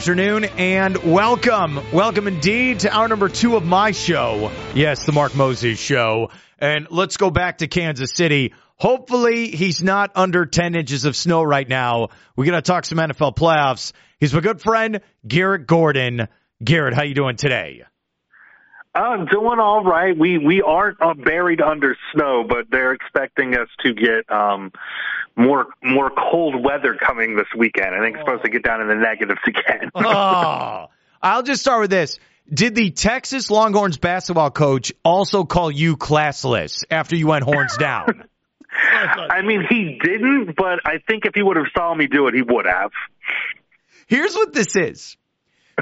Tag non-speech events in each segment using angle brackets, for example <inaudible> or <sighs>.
afternoon and welcome. Welcome indeed to our number two of my show. Yes, the Mark Moses show. And let's go back to Kansas City. Hopefully he's not under 10 inches of snow right now. We're going to talk some NFL playoffs. He's my good friend, Garrett Gordon. Garrett, how you doing today? I'm doing all right. We we aren't uh, buried under snow, but they're expecting us to get um, more more cold weather coming this weekend. I think it's supposed to oh. get down in the negatives again. <laughs> oh, I'll just start with this. Did the Texas Longhorns basketball coach also call you classless after you went horns <laughs> down? I mean, he didn't, but I think if he would have saw me do it, he would have. Here's what this is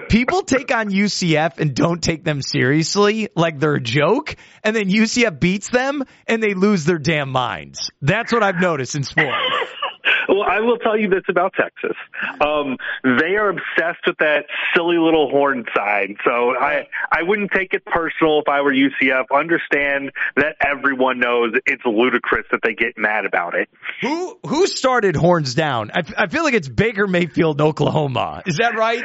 people take on UCF and don't take them seriously, like they're a joke, and then UCF beats them and they lose their damn minds. That's what I've noticed in sports. <laughs> Well, I will tell you this about Texas. Um, they are obsessed with that silly little horn side. So I, I wouldn't take it personal if I were UCF. Understand that everyone knows it's ludicrous that they get mad about it. Who who started horns down? I, I feel like it's Baker Mayfield, Oklahoma. Is that right?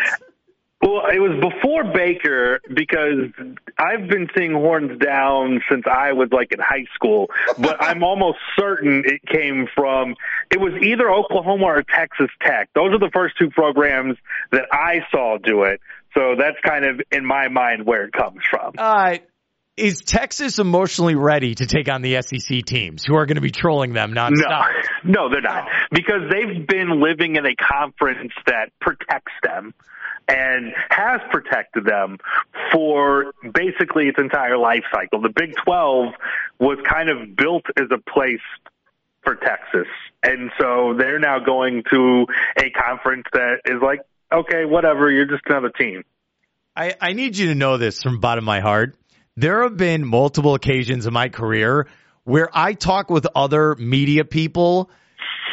Well, it was before Baker because I've been seeing horns down since I was like in high school, but I'm <laughs> almost certain it came from it was either Oklahoma or Texas Tech. Those are the first two programs that I saw do it. So that's kind of in my mind where it comes from. All right. Is Texas emotionally ready to take on the SEC teams who are going to be trolling them nonstop? No, no, they're not because they've been living in a conference that protects them and has protected them for basically its entire life cycle. The Big 12 was kind of built as a place for Texas. And so they're now going to a conference that is like, okay, whatever, you're just another team. I, I need you to know this from bottom of my heart. There have been multiple occasions in my career where I talk with other media people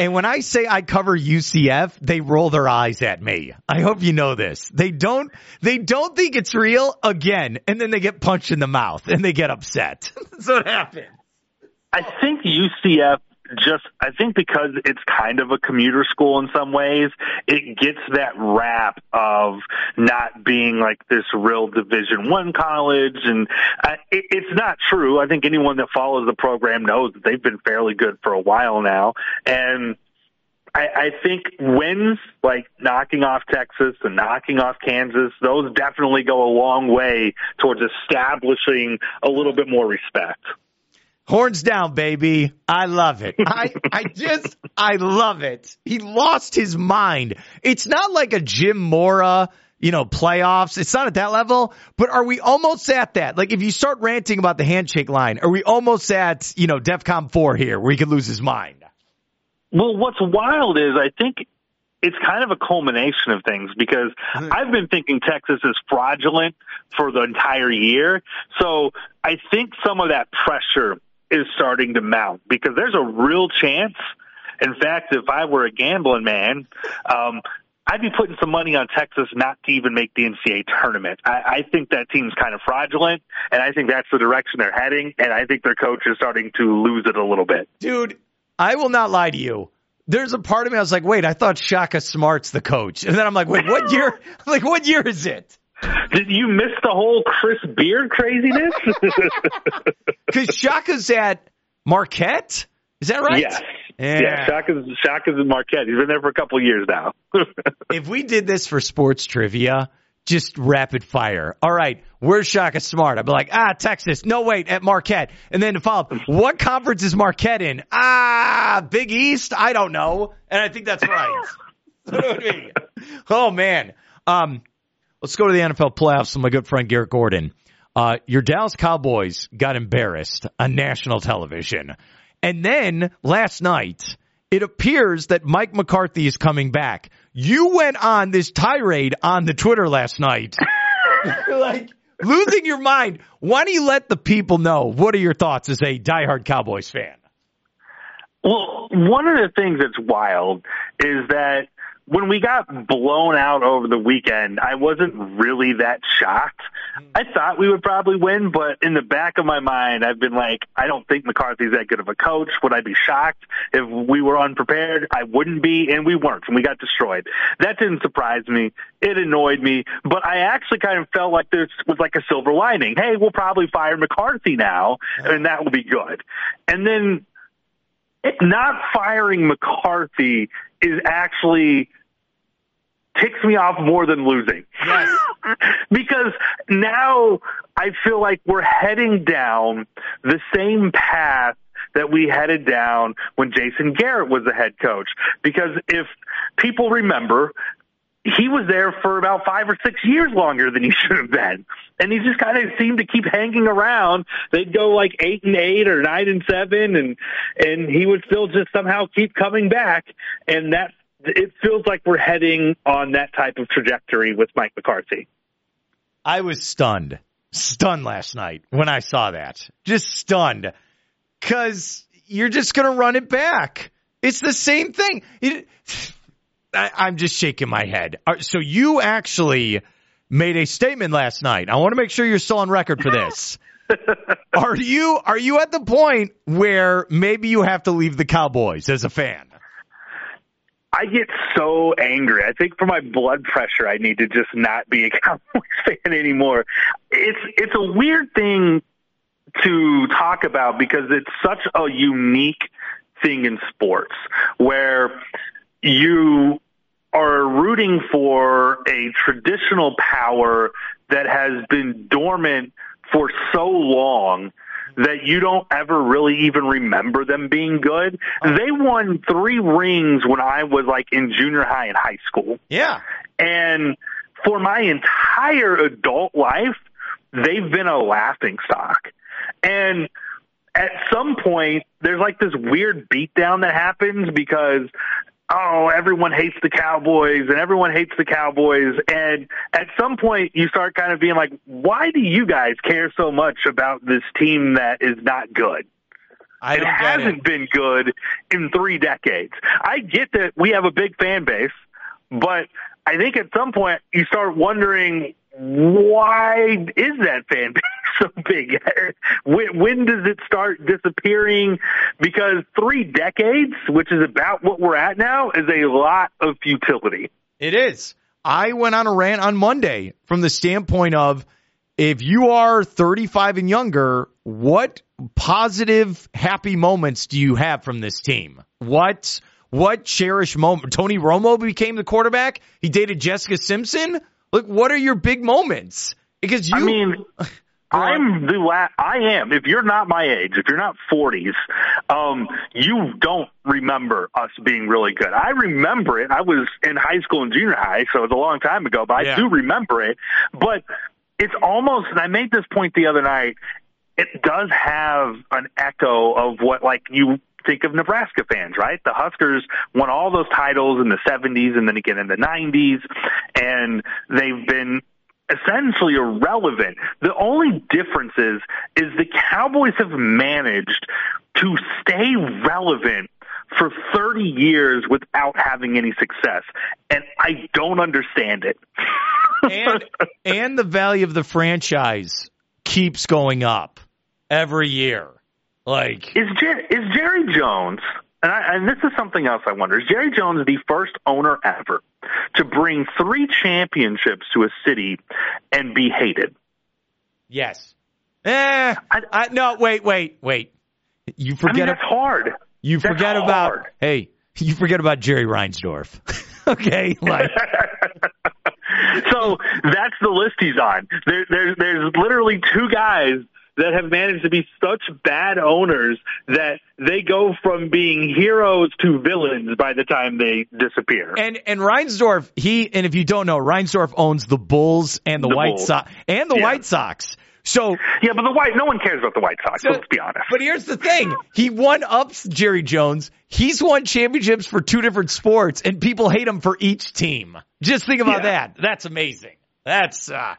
and when I say I cover UCF, they roll their eyes at me. I hope you know this. They don't, they don't think it's real again. And then they get punched in the mouth and they get upset. <laughs> That's what happens. I think UCF just I think because it's kind of a commuter school in some ways, it gets that rap of not being like this real Division One college, and I, it, it's not true. I think anyone that follows the program knows that they've been fairly good for a while now, and. I, I think wins like knocking off Texas and knocking off Kansas, those definitely go a long way towards establishing a little bit more respect. Horns down, baby. I love it. I, I just, I love it. He lost his mind. It's not like a Jim Mora, you know, playoffs. It's not at that level, but are we almost at that? Like if you start ranting about the handshake line, are we almost at, you know, DEFCON 4 here where he could lose his mind? Well, what's wild is I think it's kind of a culmination of things because mm-hmm. I've been thinking Texas is fraudulent for the entire year. So I think some of that pressure is starting to mount because there's a real chance. In fact, if I were a gambling man, um, I'd be putting some money on Texas not to even make the NCAA tournament. I, I think that team's kind of fraudulent, and I think that's the direction they're heading, and I think their coach is starting to lose it a little bit. Dude, I will not lie to you. There's a part of me I was like, wait, I thought Shaka Smart's the coach, and then I'm like, wait, what <laughs> year? like, what year is it? Did you miss the whole Chris Beard craziness? <laughs> Because Shaka's at Marquette. Is that right? Yes. Yeah. yeah, Shaka's Shaka's at Marquette. He's been there for a couple of years now. <laughs> if we did this for sports trivia, just rapid fire. All right, where's Shaka Smart? I'd be like, ah, Texas. No, wait, at Marquette. And then to follow up, what conference is Marquette in? Ah, Big East? I don't know. And I think that's right. <laughs> oh man. Um, Let's go to the NFL playoffs with my good friend Garrett Gordon. Uh, your Dallas Cowboys got embarrassed on national television. And then last night, it appears that Mike McCarthy is coming back. You went on this tirade on the Twitter last night. <laughs> like, losing your mind. Why don't you let the people know? What are your thoughts as a diehard Cowboys fan? Well, one of the things that's wild is that when we got blown out over the weekend, I wasn't really that shocked mm. I thought we would probably win, but in the back of my mind, I've been like, I don't think McCarthy's that good of a coach. Would I be shocked if we were unprepared? I wouldn't be, and we weren't, and we got destroyed. That didn't surprise me. It annoyed me, but I actually kind of felt like there was like a silver lining. Hey, we'll probably fire McCarthy now, and that will be good. And then not firing McCarthy is actually ticks me off more than losing. Yes. <laughs> because now I feel like we're heading down the same path that we headed down when Jason Garrett was the head coach. Because if people remember, he was there for about five or six years longer than he <laughs> should have been. And he just kind of seemed to keep hanging around. They'd go like eight and eight or nine and seven and, and he would still just somehow keep coming back. And that, it feels like we're heading on that type of trajectory with Mike McCarthy. I was stunned, stunned last night when I saw that. Just stunned. Cause you're just going to run it back. It's the same thing. It, I, am just shaking my head. Uh, so you actually made a statement last night. I want to make sure you're still on record for this. <laughs> are you are you at the point where maybe you have to leave the Cowboys as a fan? I get so angry. I think for my blood pressure, I need to just not be a <laughs> Cowboys fan anymore. It's it's a weird thing to talk about because it's such a unique thing in sports where you are rooting for a traditional power that has been dormant for so long that you don't ever really even remember them being good. Uh-huh. They won three rings when I was like in junior high and high school. Yeah. And for my entire adult life, they've been a laughing stock. And at some point, there's like this weird beatdown that happens because oh, everyone hates the Cowboys and everyone hates the Cowboys. And at some point you start kind of being like, why do you guys care so much about this team that is not good? I it hasn't it. been good in three decades. I get that we have a big fan base, but I think at some point you start wondering why is that fan base <laughs> so big? when, when does it start disappearing? Because three decades, which is about what we're at now, is a lot of futility. It is. I went on a rant on Monday from the standpoint of if you are 35 and younger, what positive, happy moments do you have from this team? What what cherished moment? Tony Romo became the quarterback. He dated Jessica Simpson. Like, what are your big moments? Because you, I mean, <laughs> I'm the last. I am. If you're not my age, if you're not 40s, um, you don't remember us being really good. I remember it. I was in high school and junior high, so it's a long time ago, but yeah. I do remember it. But it's almost, and I made this point the other night, it does have an echo of what like you think of Nebraska fans, right? The Huskers won all those titles in the 70s and then again in the 90s, and they've been essentially irrelevant. The only difference is, is the Cowboys have managed to stay relevant for 30 years without having any success. And I don't understand it. and, and the value of the franchise keeps going up every year. Like is Jer- is Jerry Jones and, I, and this is something else I wonder. Is Jerry Jones the first owner ever to bring three championships to a city and be hated? Yes. Eh, I, I, no, wait, wait, wait. You forget. I mean, that's hard. You that's forget hard. about. Hey, you forget about Jerry Reinsdorf. <laughs> okay, like. <laughs> so that's the list he's on. There, there, there's literally two guys that have managed to be such bad owners that they go from being heroes to villains by the time they disappear. And and Reinsdorf, he and if you don't know, Reinsdorf owns the Bulls and the, the White Sox and the yeah. White Sox. So yeah, but the white no one cares about the White Sox. So, let's be honest. But here's the thing: he won ups Jerry Jones. He's won championships for two different sports, and people hate him for each team. Just think about yeah. that. That's amazing. That's uh,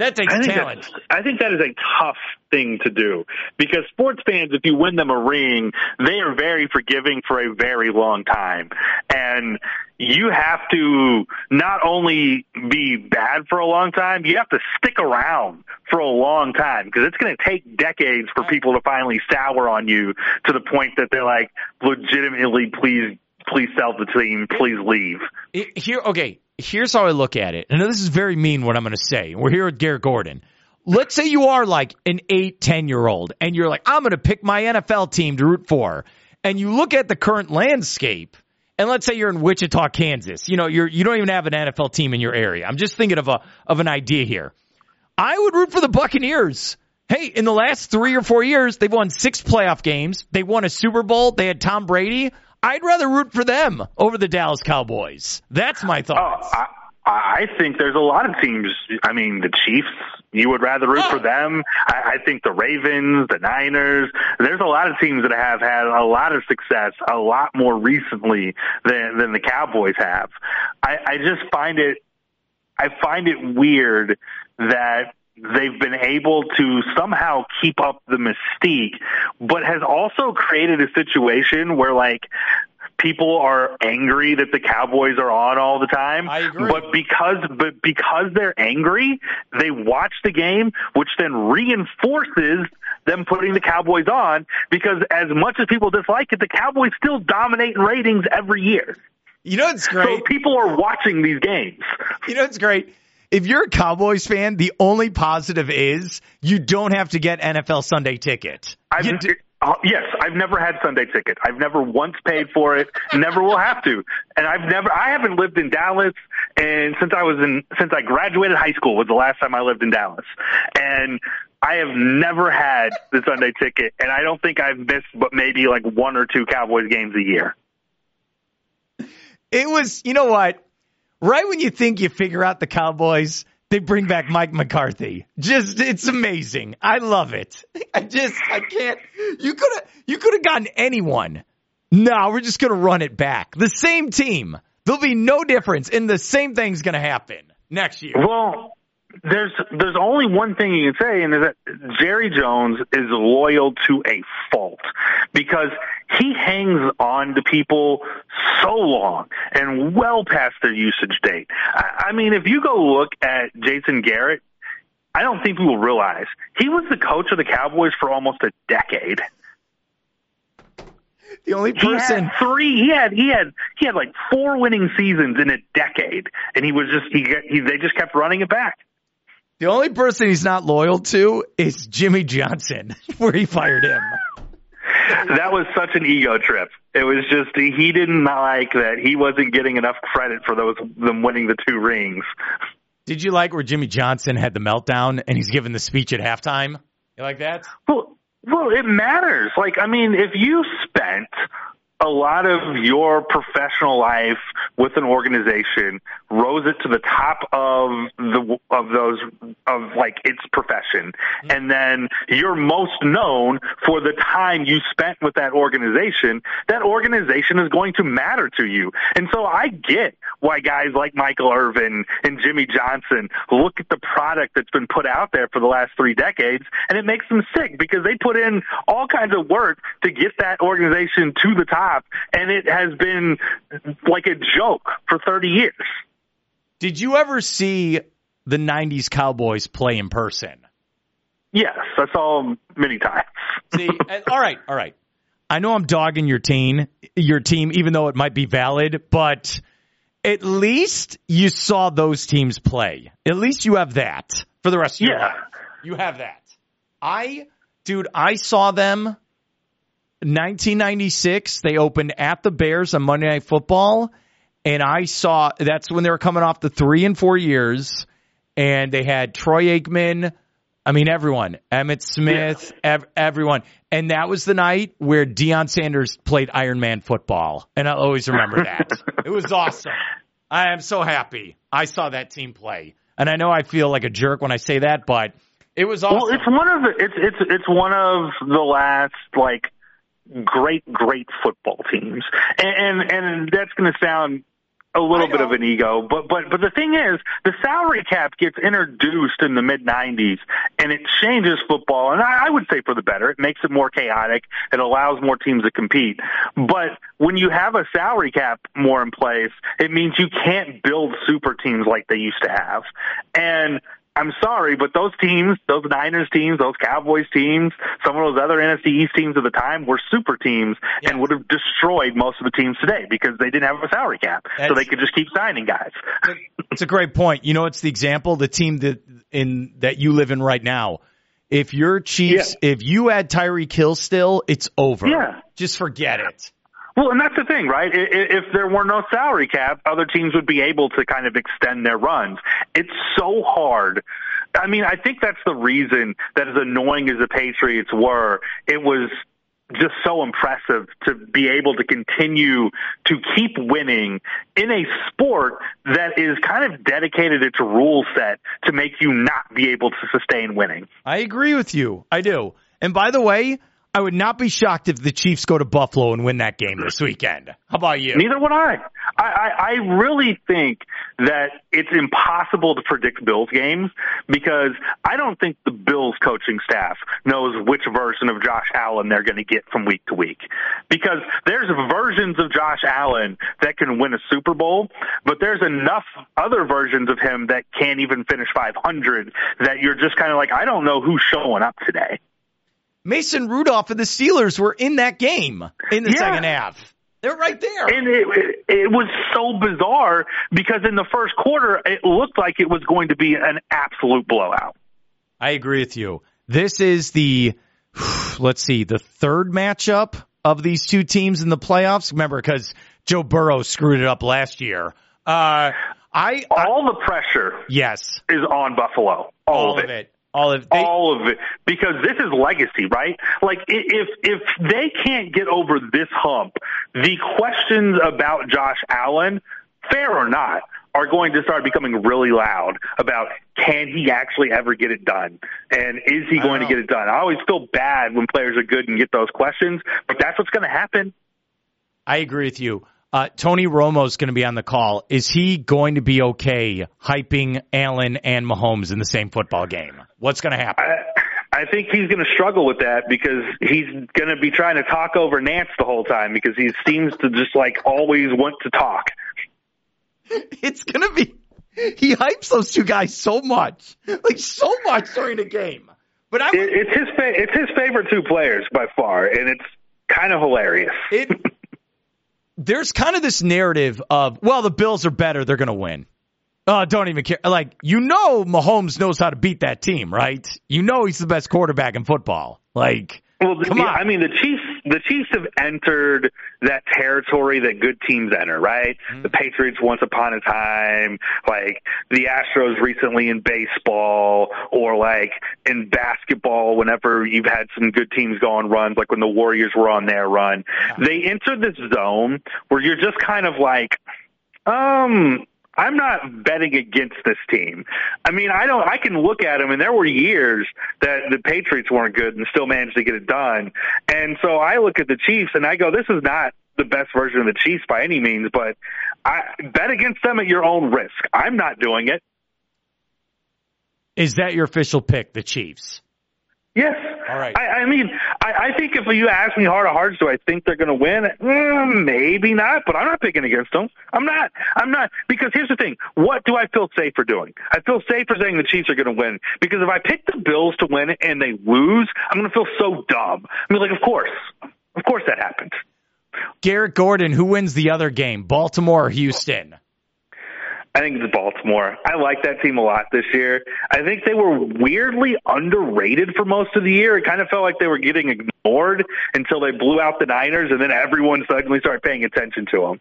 That takes I think talent. I think that is a tough thing to do because sports fans, if you win them a ring, they are very forgiving for a very long time. And you have to not only be bad for a long time, you have to stick around for a long time because it's going to take decades for people to finally sour on you to the point that they're like, legitimately, please, please sell the team, please leave. Here, okay, here's how I look at it. And this is very mean what I'm going to say. We're here with Garrett Gordon. Let's say you are like an eight, 10 year old and you're like, I'm going to pick my NFL team to root for. And you look at the current landscape and let's say you're in Wichita, Kansas. You know, you're, you don't even have an NFL team in your area. I'm just thinking of a, of an idea here. I would root for the Buccaneers. Hey, in the last three or four years, they've won six playoff games. They won a Super Bowl. They had Tom Brady. I'd rather root for them over the Dallas Cowboys. That's my Oh, thoughts. I, I think there's a lot of teams. I mean, the Chiefs. You would rather root Oh. for them. I, I think the Ravens, the Niners. There's a lot of teams that have had a lot of success, a lot more recently than than the Cowboys have. I, I just find it. I find it weird that they've been able to somehow keep up the mystique, but has also created a situation where like people are angry that the Cowboys are on all the time. I agree. But because but because they're angry, they watch the game, which then reinforces them putting the Cowboys on because as much as people dislike it, the Cowboys still dominate in ratings every year. You know what's great? So people are watching these games. You know what's great? If you're a Cowboys fan, the only positive is you don't have to get NFL Sunday ticket. I've, You uh, yes, I've never had Sunday ticket. I've never once paid for it. Never will have to. And I've never. I haven't lived in Dallas, and since I was in, since I graduated high school was the last time I lived in Dallas, and I have never had the Sunday ticket, and I don't think I've missed, but maybe like one or two Cowboys games a year. it was, you know what? Right when you think you figure out the Cowboys, they bring back Mike McCarthy. Just, it's amazing. I love it. <laughs> I just, I can't. You could have, you could have gotten anyone. No, we're just going to run it back. The same team. There'll be no difference, and the same thing's going to happen next year. Well, there's there's only one thing you can say, and is that Jerry Jones is loyal to a fault because he hangs on to people so long and well past their usage date. I, I mean, if you go look at Jason Garrett, I don't think people realize he was the coach of the Cowboys for almost a decade. The only He person. had three. He had he had he had like four winning seasons in a decade, and he was just he, he they just kept running it back. The only person he's not loyal to is Jimmy Johnson, <laughs> where he fired him. that was such an ego trip. It was just he didn't like that he wasn't getting enough credit for those them winning the two rings. Did you like where Jimmy Johnson had the meltdown and he's giving the speech at halftime? You like that? Well, well, it matters. Like, I mean, if you spent a lot of your professional life with an organization, rose it to the top of the of those of like its profession, mm-hmm. and then you're most known for the time you spent with that organization. That organization is going to matter to you, and so I get why guys like Michael Irvin and Jimmy Johnson look at the product that's been put out there for the last three decades, and it makes them sick because they put in all kinds of work to get that organization to the top, and it has been like a joke for 30 years. Did you ever see the 90s Cowboys play in person? Yes, I saw them many times. <laughs> See, uh, all right, all right. I know I'm dogging your team, your team, even though it might be valid, but at least you saw those teams play. At least you have that for the rest of your Yeah. life. You have that. I, dude, I saw them 1996. They opened at the Bears on Monday Night Football, and I saw that's when they were coming off the three and four years, and they had Troy Aikman. I mean, everyone, Emmitt Smith, ev- everyone. And that was the night where Deion Sanders played Iron Man football. And I'll always remember <laughs> that. it was awesome. I am so happy I saw that team play. And I know I feel like a jerk when I say that, but it was awesome. Well, it's one of the it's it's it's one of the last like great great football teams, and and, and that's going to sound a little bit of an ego, but but but the thing is, the salary cap gets introduced in the mid '90s, and it changes football, and I, I would say for the better. It makes it more chaotic. It allows more teams to compete. But when you have a salary cap more in place, it means you can't build super teams like they used to have, and I'm sorry, but those teams, those Niners teams, those Cowboys teams, some of those other NFC East teams of the time were super teams yeah. and would have destroyed most of the teams today because they didn't have a salary cap. That's, so they could just keep signing guys. It's a great point. You know, it's the example, the team that in that you live in right now. If your Chiefs, yeah. if you add Tyreek Hill still, it's over. Yeah. Just forget it. Well, and that's the thing, right? If there were no salary cap, other teams would be able to kind of extend their runs. It's so hard. I mean, I think that's the reason that as annoying as the Patriots were, it was just so impressive to be able to continue to keep winning in a sport that is kind of dedicated its rule set to make you not be able to sustain winning. I agree with you. I do. And by the way, I would not be shocked if the Chiefs go to Buffalo and win that game this weekend. How about you? Neither would I. I, I, I really think that it's impossible to predict Bills games because I don't think the Bills coaching staff knows which version of Josh Allen they're going to get from week to week. Because there's versions of Josh Allen that can win a Super Bowl, but there's enough other versions of him that can't even finish 500 that you're just kind of like, I don't know who's showing up today. Mason Rudolph and the Steelers were in that game in the yeah. second half. They're right there. And it, it, it was so bizarre because in the first quarter, it looked like it was going to be an absolute blowout. I agree with you. This is the, <sighs> let's see, the third matchup of these two teams in the playoffs. Remember, because Joe Burrow screwed it up last year. Uh, I all I, the pressure, yes, is on Buffalo. All, all of, it. it. All of they, all of it because this is legacy, right? Like if if they can't get over this hump, the questions about Josh Allen, fair or not, are going to start becoming really loud about can he actually ever get it done and is he going to get it done? I always feel bad when players are good and get those questions, but that's what's going to happen. I agree with you. Uh, Tony Romo's going to be on the call. Is he going to be okay hyping Allen and Mahomes in the same football game? What's going to happen? I, I think he's going to struggle with that because he's going to be trying to talk over Nantz the whole time because he seems to just like always want to talk. <laughs> It's going to be. He hypes those two guys so much, like so much during the game. But I, it, it's his fa- it's his favorite two players by far, and it's kind of hilarious. It <laughs> there's kind of this narrative of, well, the Bills are better, they're going to win. Oh, don't even care. Like, you know, Mahomes knows how to beat that team, right? You know, he's the best quarterback in football. Like, well, come on. I mean, the Chiefs, the Chiefs have entered that territory that good teams enter, right? Mm-hmm. The Patriots once upon a time, like the Astros recently in baseball, or like in basketball, whenever you've had some good teams go on runs, like when the Warriors were on their run. Yeah. They enter this zone where you're just kind of like, um, I'm not betting against this team. I mean, I don't. I can look at them, and there were years that the Patriots weren't good and still managed to get it done. And so I look at the Chiefs and I go, this is not the best version of the Chiefs by any means, but I bet against them at your own risk. I'm not doing it. Is that your official pick, the Chiefs? Yes. All right. I, I mean, I, I think if you ask me heart of hearts, do I think they're going to win? Mm, maybe not, but I'm not picking against them. I'm not. I'm not because here's the thing: what do I feel safe for doing? I feel safe for saying the Chiefs are going to win because if I pick the Bills to win and they lose, I'm going to feel so dumb. I mean, like, of course, of course that happens. Garrett Gordon, who wins the other game, Baltimore or Houston? I think it's Baltimore. I like that team a lot this year. I think they were weirdly underrated for most of the year. It kind of felt like they were getting ignored until they blew out the Niners, and then everyone suddenly started paying attention to them.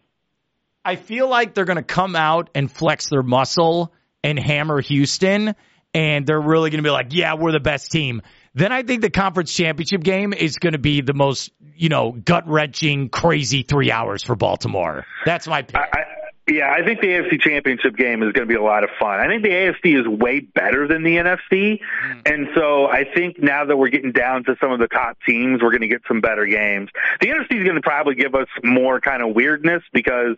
I feel like they're going to come out and flex their muscle and hammer Houston, and they're really going to be like, yeah, we're the best team. Then I think the conference championship game is going to be the most, you know, gut wrenching, crazy three hours for Baltimore. That's my pick. I, Yeah, I think the AFC Championship game is going to be a lot of fun. I think the AFC is way better than the NFC. Mm. And so I think now that we're getting down to some of the top teams, we're going to get some better games. The NFC is going to probably give us more kind of weirdness because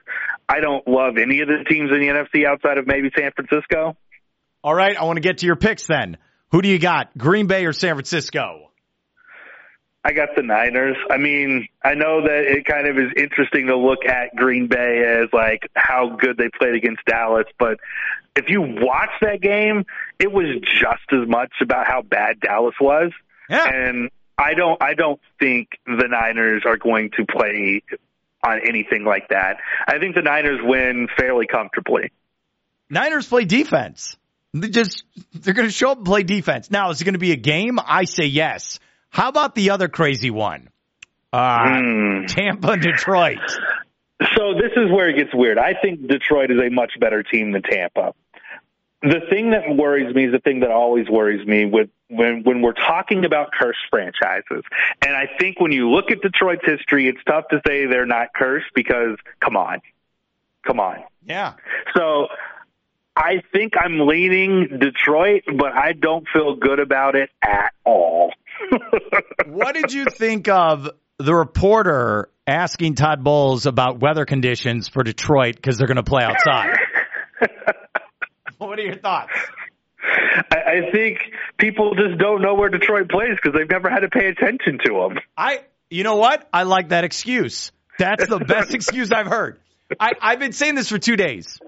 I don't love any of the teams in the NFC outside of maybe San Francisco. All right, I want to get to your picks then. Who do you got, Green Bay or San Francisco? I got the Niners. I mean, I know that it kind of is interesting to look at Green Bay as like how good they played against Dallas, but if you watch that game, it was just as much about how bad Dallas was. Yeah. And I don't I don't think the Niners are going to play on anything like that. I think the Niners win fairly comfortably. Niners play defense. They just they're going to show up and play defense. Now, is it going to be a game? I say yes. How about the other crazy one? Uh, mm. Tampa, Detroit. So this is where it gets weird. I think Detroit is a much better team than Tampa. The thing that worries me is the thing that always worries me with when when we're talking about cursed franchises. And I think when you look at Detroit's history, it's tough to say they're not cursed because come on. Come on. Yeah. So I think I'm leaning Detroit, but I don't feel good about it at all. What did you think of the reporter asking Todd Bowles about weather conditions for Detroit because they're going to play outside? what are your thoughts? I, I think people just don't know where Detroit plays because they've never had to pay attention to them. I, you know what? I like that excuse. That's the best <laughs> excuse I've heard. I, I've been saying this for two days.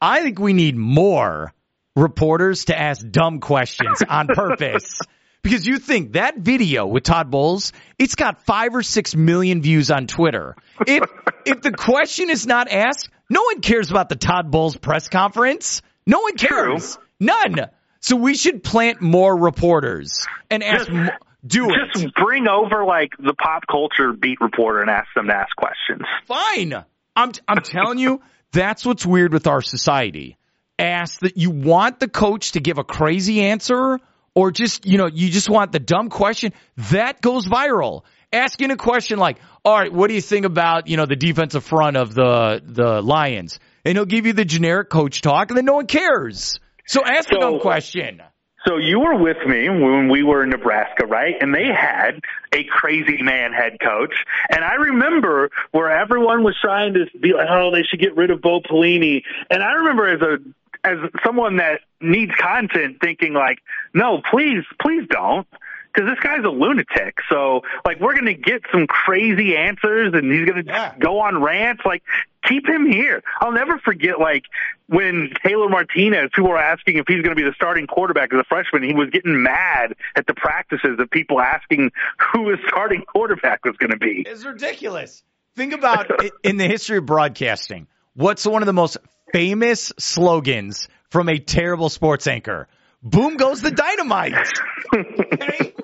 I think we need more reporters to ask dumb questions on purpose. Because you think that video with Todd Bowles, it's got five or six million views on Twitter. If <laughs> if the question is not asked, no one cares about the Todd Bowles press conference. No one cares. True. None. So we should plant more reporters and ask. Just, more, do it. Just bring over like the pop culture beat reporter and ask them to ask questions. Fine. I'm I'm telling you, <laughs> that's what's weird with our society. Ask that you want the coach to give a crazy answer or just, you know, you just want the dumb question, that goes viral. Asking a question like, all right, what do you think about, you know, the defensive front of the, the Lions? And he'll give you the generic coach talk and then no one cares. So ask so, a dumb question. So you were with me when we were in Nebraska, right? And they had a crazy man head coach. And I remember where everyone was trying to be like, oh, they should get rid of Bo Pelini. And I remember as a as someone that needs content thinking like, no, please, please don't. Cause this guy's a lunatic. So like we're going to get some crazy answers and he's going to yeah. go on rants. Like keep him here. I'll never forget like when Taylor Martinez, people were asking if he's going to be the starting quarterback as a freshman. He was getting mad at the practices of people asking who his starting quarterback was going to be. It's ridiculous. Think about in the history of broadcasting. What's one of the most famous slogans from a terrible sports anchor. Boom goes the dynamite. <laughs> okay?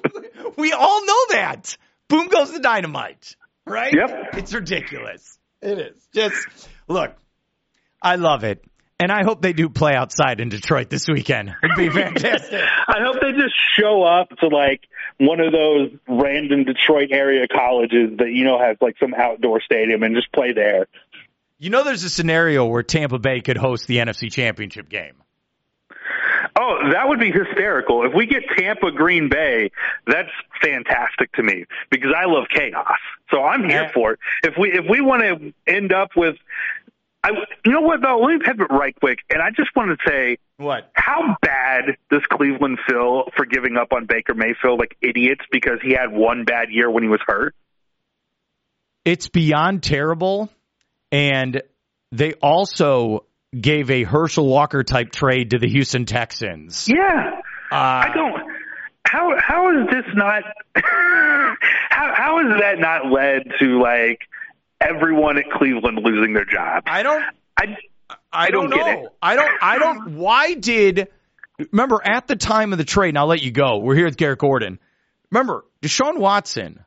We all know that. Boom goes the dynamite. Right? Yep. It's ridiculous. It is. Just look, I love it. And I hope they do play outside in Detroit this weekend. It'd be fantastic. <laughs> I hope they just show up to like one of those random Detroit area colleges that you know has like some outdoor stadium and just play there. You know, there's a scenario where Tampa Bay could host the NFC Championship game. Oh, that would be hysterical. If we get Tampa Green Bay, that's fantastic to me because I love chaos. So I'm here for it. If we if we want to end up with I, you know what though? Let me pivot right quick, and I just want to say, what? How bad does Cleveland feel for giving up on Baker Mayfield like idiots because he had one bad year when he was hurt? It's beyond terrible. And they also gave a Herschel Walker type trade to the Houston Texans. Yeah. Uh, I don't. How how is this not? <laughs> how how is that not led to like everyone at Cleveland losing their job? I don't. I I, don't, don't know. I don't. I don't. Why did? Remember at the time of the trade, and I'll let you go. We're here with Garrett Gordon. Remember, Deshaun Watson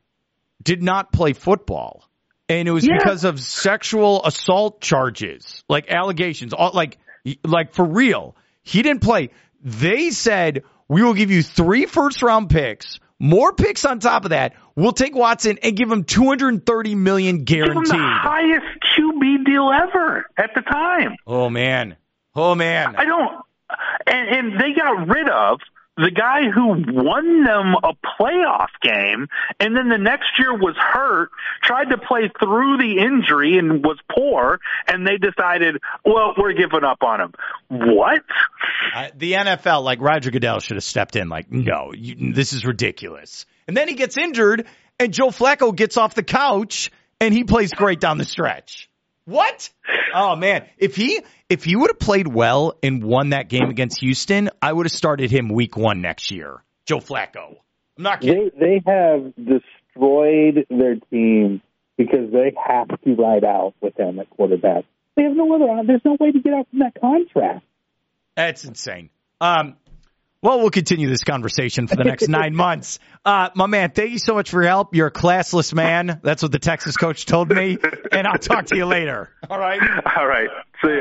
did not play football and it was yeah. because of sexual assault charges, like allegations, all, like like for real. He didn't play. They said we will give you three first round picks, more picks on top of that. We'll take Watson and give him 230 million guaranteed. Give him the highest QB deal ever at the time. Oh man. Oh man. I don't. And, and they got rid of the guy who won them a playoff game and then the next year was hurt, tried to play through the injury and was poor, and they decided, well, we're giving up on him. What? Uh, the NFL, like Roger Goodell, should have stepped in. Like, no, you, this is ridiculous. And then he gets injured, and Joe Flacco gets off the couch, and he plays great down the stretch. What? Oh man, if he if he would have played well and won that game against Houston, I would have started him week one next year. Joe Flacco. I'm not kidding. They they have destroyed their team because they have to ride out with him at quarterback. They have no other. There's no way to get out from that contract. That's insane. Um, well, we'll continue this conversation for the next <laughs> nine months. Uh, my man, thank you so much for your help. You're a classless man. That's what the Texas coach told me. And I'll talk to you later. All right. All right. See ya.